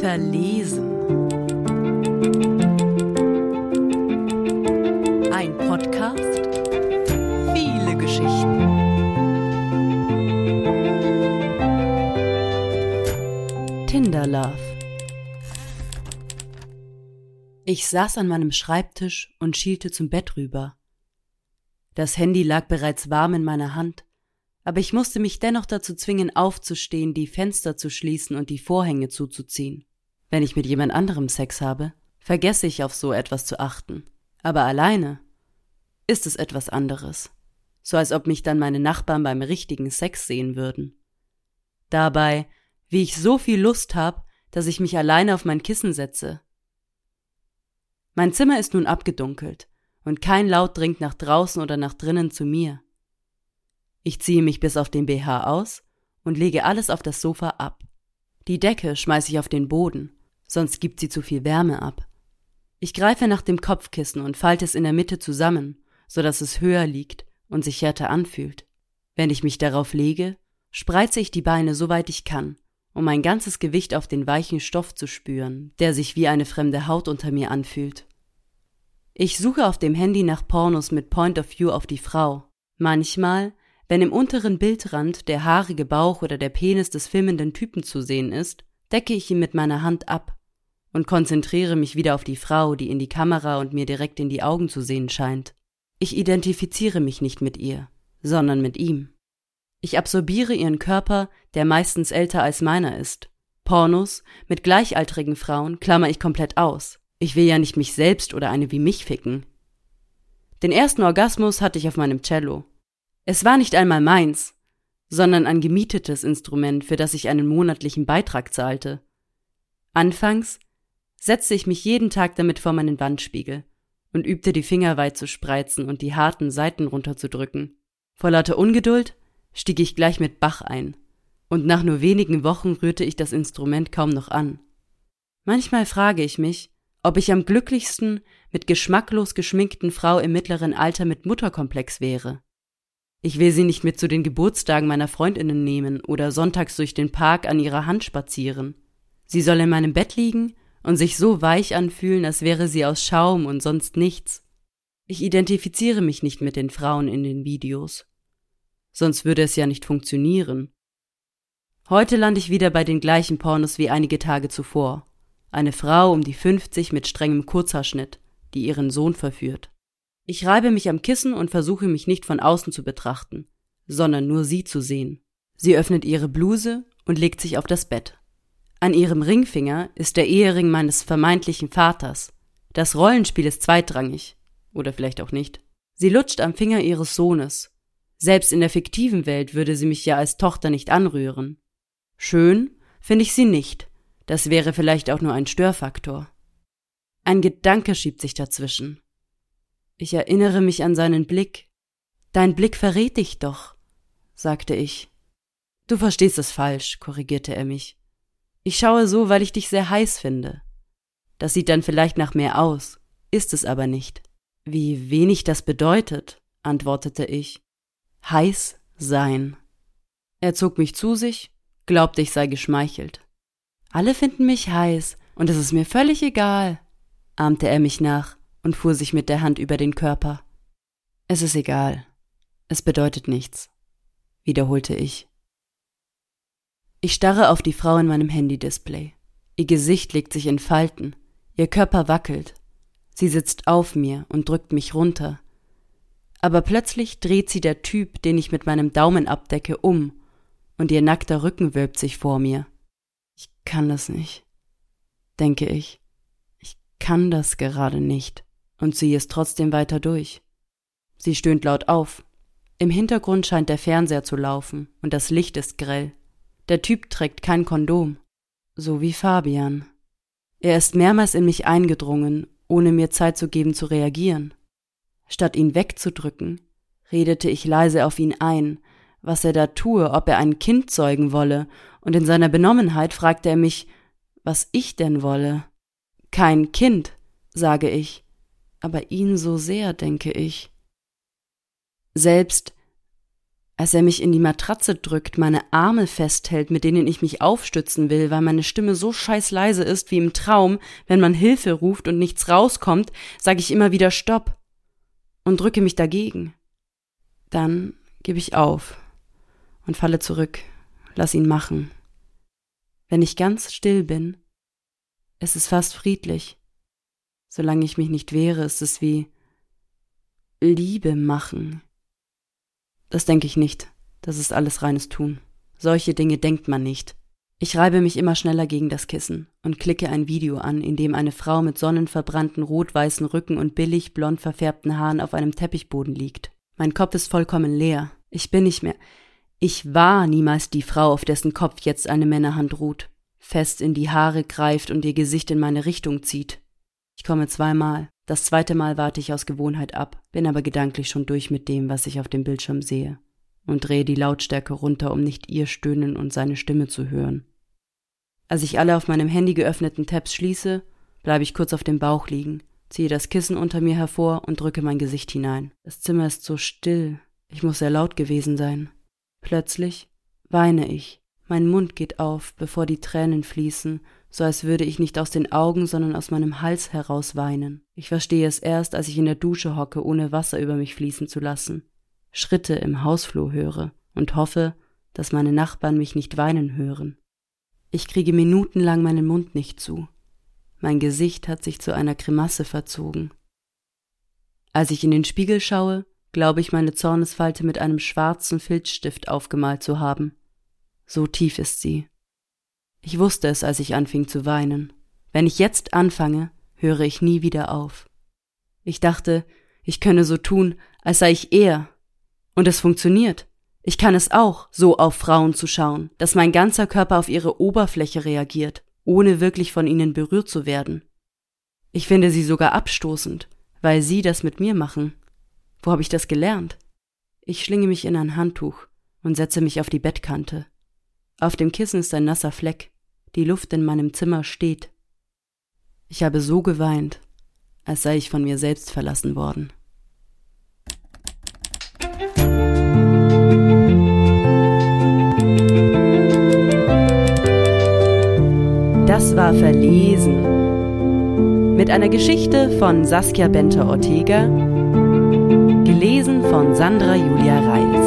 Verlesen. Ein Podcast. Viele Geschichten. Tinder Love. Ich saß an meinem Schreibtisch und schielte zum Bett rüber. Das Handy lag bereits warm in meiner Hand, aber ich musste mich dennoch dazu zwingen, aufzustehen, die Fenster zu schließen und die Vorhänge zuzuziehen. Wenn ich mit jemand anderem Sex habe, vergesse ich auf so etwas zu achten. Aber alleine ist es etwas anderes. So als ob mich dann meine Nachbarn beim richtigen Sex sehen würden. Dabei, wie ich so viel Lust hab, dass ich mich alleine auf mein Kissen setze. Mein Zimmer ist nun abgedunkelt und kein Laut dringt nach draußen oder nach drinnen zu mir. Ich ziehe mich bis auf den BH aus und lege alles auf das Sofa ab. Die Decke schmeiße ich auf den Boden, sonst gibt sie zu viel Wärme ab. Ich greife nach dem Kopfkissen und falte es in der Mitte zusammen, so dass es höher liegt und sich härter anfühlt. Wenn ich mich darauf lege, spreize ich die Beine so weit ich kann, um mein ganzes Gewicht auf den weichen Stoff zu spüren, der sich wie eine fremde Haut unter mir anfühlt. Ich suche auf dem Handy nach Pornos mit Point of View auf die Frau. Manchmal, wenn im unteren Bildrand der haarige Bauch oder der Penis des filmenden Typen zu sehen ist, decke ich ihn mit meiner Hand ab und konzentriere mich wieder auf die Frau, die in die Kamera und mir direkt in die Augen zu sehen scheint. Ich identifiziere mich nicht mit ihr, sondern mit ihm. Ich absorbiere ihren Körper, der meistens älter als meiner ist. Pornos mit gleichaltrigen Frauen klammer ich komplett aus. Ich will ja nicht mich selbst oder eine wie mich ficken. Den ersten Orgasmus hatte ich auf meinem Cello. Es war nicht einmal meins, sondern ein gemietetes Instrument, für das ich einen monatlichen Beitrag zahlte. Anfangs setzte ich mich jeden Tag damit vor meinen Wandspiegel und übte die Finger weit zu spreizen und die harten Seiten runterzudrücken. Vor lauter Ungeduld stieg ich gleich mit Bach ein, und nach nur wenigen Wochen rührte ich das Instrument kaum noch an. Manchmal frage ich mich, ob ich am glücklichsten mit geschmacklos geschminkten Frau im mittleren Alter mit Mutterkomplex wäre. Ich will sie nicht mit zu den Geburtstagen meiner Freundinnen nehmen oder sonntags durch den Park an ihrer Hand spazieren. Sie soll in meinem Bett liegen und sich so weich anfühlen, als wäre sie aus Schaum und sonst nichts. Ich identifiziere mich nicht mit den Frauen in den Videos. Sonst würde es ja nicht funktionieren. Heute lande ich wieder bei den gleichen Pornos wie einige Tage zuvor eine Frau um die 50 mit strengem Kurzhaarschnitt, die ihren Sohn verführt. Ich reibe mich am Kissen und versuche mich nicht von außen zu betrachten, sondern nur sie zu sehen. Sie öffnet ihre Bluse und legt sich auf das Bett. An ihrem Ringfinger ist der Ehering meines vermeintlichen Vaters. Das Rollenspiel ist zweitrangig. Oder vielleicht auch nicht. Sie lutscht am Finger ihres Sohnes. Selbst in der fiktiven Welt würde sie mich ja als Tochter nicht anrühren. Schön finde ich sie nicht. Das wäre vielleicht auch nur ein Störfaktor. Ein Gedanke schiebt sich dazwischen. Ich erinnere mich an seinen Blick. Dein Blick verrät dich doch, sagte ich. Du verstehst es falsch, korrigierte er mich. Ich schaue so, weil ich dich sehr heiß finde. Das sieht dann vielleicht nach mehr aus, ist es aber nicht. Wie wenig das bedeutet, antwortete ich. Heiß sein. Er zog mich zu sich, glaubte, ich sei geschmeichelt. Alle finden mich heiß, und es ist mir völlig egal, ahmte er mich nach und fuhr sich mit der Hand über den Körper. Es ist egal. Es bedeutet nichts, wiederholte ich. Ich starre auf die Frau in meinem Handy-Display. Ihr Gesicht legt sich in Falten, ihr Körper wackelt. Sie sitzt auf mir und drückt mich runter. Aber plötzlich dreht sie der Typ, den ich mit meinem Daumen abdecke, um, und ihr nackter Rücken wölbt sich vor mir. Ich kann das nicht, denke ich. Ich kann das gerade nicht und ziehe es trotzdem weiter durch. Sie stöhnt laut auf. Im Hintergrund scheint der Fernseher zu laufen und das Licht ist grell. Der Typ trägt kein Kondom. So wie Fabian. Er ist mehrmals in mich eingedrungen, ohne mir Zeit zu geben zu reagieren. Statt ihn wegzudrücken, redete ich leise auf ihn ein, was er da tue, ob er ein Kind zeugen wolle und in seiner Benommenheit fragte er mich, was ich denn wolle. Kein Kind, sage ich, aber ihn so sehr, denke ich. Selbst als er mich in die Matratze drückt, meine Arme festhält, mit denen ich mich aufstützen will, weil meine Stimme so scheiß leise ist wie im Traum, wenn man Hilfe ruft und nichts rauskommt, sage ich immer wieder Stopp und drücke mich dagegen. Dann gebe ich auf und falle zurück, lass ihn machen. Wenn ich ganz still bin, ist es fast friedlich. Solange ich mich nicht wehre, ist es wie Liebe machen. Das denke ich nicht. Das ist alles reines Tun. Solche Dinge denkt man nicht. Ich reibe mich immer schneller gegen das Kissen und klicke ein Video an, in dem eine Frau mit sonnenverbrannten rot-weißen Rücken und billig blond verfärbten Haaren auf einem Teppichboden liegt. Mein Kopf ist vollkommen leer. Ich bin nicht mehr. Ich war niemals die Frau, auf dessen Kopf jetzt eine Männerhand ruht, fest in die Haare greift und ihr Gesicht in meine Richtung zieht. Ich komme zweimal. Das zweite Mal warte ich aus Gewohnheit ab, bin aber gedanklich schon durch mit dem, was ich auf dem Bildschirm sehe, und drehe die Lautstärke runter, um nicht ihr Stöhnen und seine Stimme zu hören. Als ich alle auf meinem Handy geöffneten Tabs schließe, bleibe ich kurz auf dem Bauch liegen, ziehe das Kissen unter mir hervor und drücke mein Gesicht hinein. Das Zimmer ist so still, ich muss sehr laut gewesen sein. Plötzlich weine ich. Mein Mund geht auf, bevor die Tränen fließen, so als würde ich nicht aus den Augen, sondern aus meinem Hals heraus weinen. Ich verstehe es erst, als ich in der Dusche hocke, ohne Wasser über mich fließen zu lassen, Schritte im Hausflur höre und hoffe, dass meine Nachbarn mich nicht weinen hören. Ich kriege minutenlang meinen Mund nicht zu. Mein Gesicht hat sich zu einer Grimasse verzogen. Als ich in den Spiegel schaue, glaube ich, meine Zornesfalte mit einem schwarzen Filzstift aufgemalt zu haben. So tief ist sie. Ich wusste es, als ich anfing zu weinen. Wenn ich jetzt anfange, höre ich nie wieder auf. Ich dachte, ich könne so tun, als sei ich er. Und es funktioniert. Ich kann es auch, so auf Frauen zu schauen, dass mein ganzer Körper auf ihre Oberfläche reagiert, ohne wirklich von ihnen berührt zu werden. Ich finde sie sogar abstoßend, weil sie das mit mir machen. Wo habe ich das gelernt? Ich schlinge mich in ein Handtuch und setze mich auf die Bettkante. Auf dem Kissen ist ein nasser Fleck die Luft in meinem Zimmer steht. Ich habe so geweint, als sei ich von mir selbst verlassen worden. Das war Verlesen. Mit einer Geschichte von Saskia Benter Ortega, gelesen von Sandra Julia Reis.